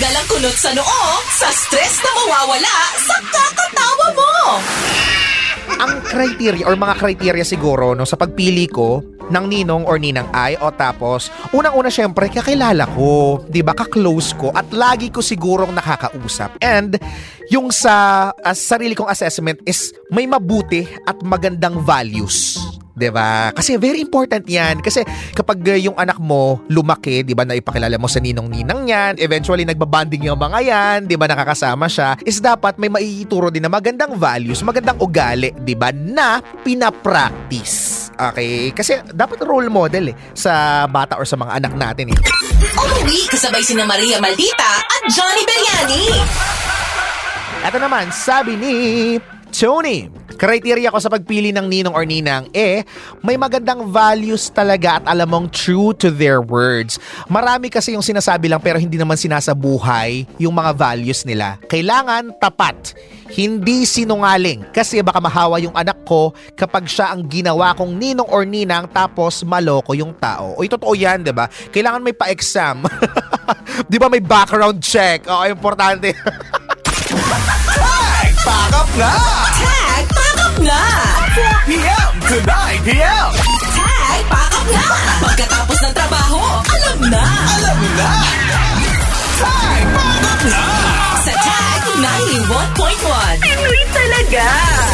Tanggal ang kunot sa noo sa stress na mawawala sa kakatawa mo. Ang criteria or mga criteria siguro no sa pagpili ko ng ninong or ninang ay o tapos unang-una syempre kakilala ko, 'di ba? Ka-close ko at lagi ko sigurong nakakausap. And yung sa as sarili kong assessment is may mabuti at magandang values. 'Di ba? Kasi very important 'yan kasi kapag uh, yung anak mo lumaki, 'di ba, na ipakilala mo sa ninong-ninang 'yan, eventually nagbabanding yung mga 'yan, 'di ba, nakakasama siya, is dapat may maiituro din na magandang values, magandang ugali, 'di ba, na pinapractice. Okay? Kasi dapat role model eh sa bata or sa mga anak natin eh. Umuwi kasabay sina Maria Maldita at Johnny Beriani. Ito naman, sabi ni Tony, criteria ko sa pagpili ng ninong or ninang eh, may magandang values talaga at alam mong true to their words. Marami kasi yung sinasabi lang pero hindi naman sinasabuhay yung mga values nila. Kailangan tapat, hindi sinungaling kasi baka mahawa yung anak ko kapag siya ang ginawa kong ninong or ninang tapos maloko yung tao. O totoo yan, di ba? Kailangan may pa-exam. di ba may background check? Oo, importante. Pack na! Tag, pack up na! na! 4pm to 9pm! Tag, pack up na! Pagkatapos ng trabaho, alam na! Alam na! Tag, pack up na! Sa Tag 91.1 Pinoy talaga!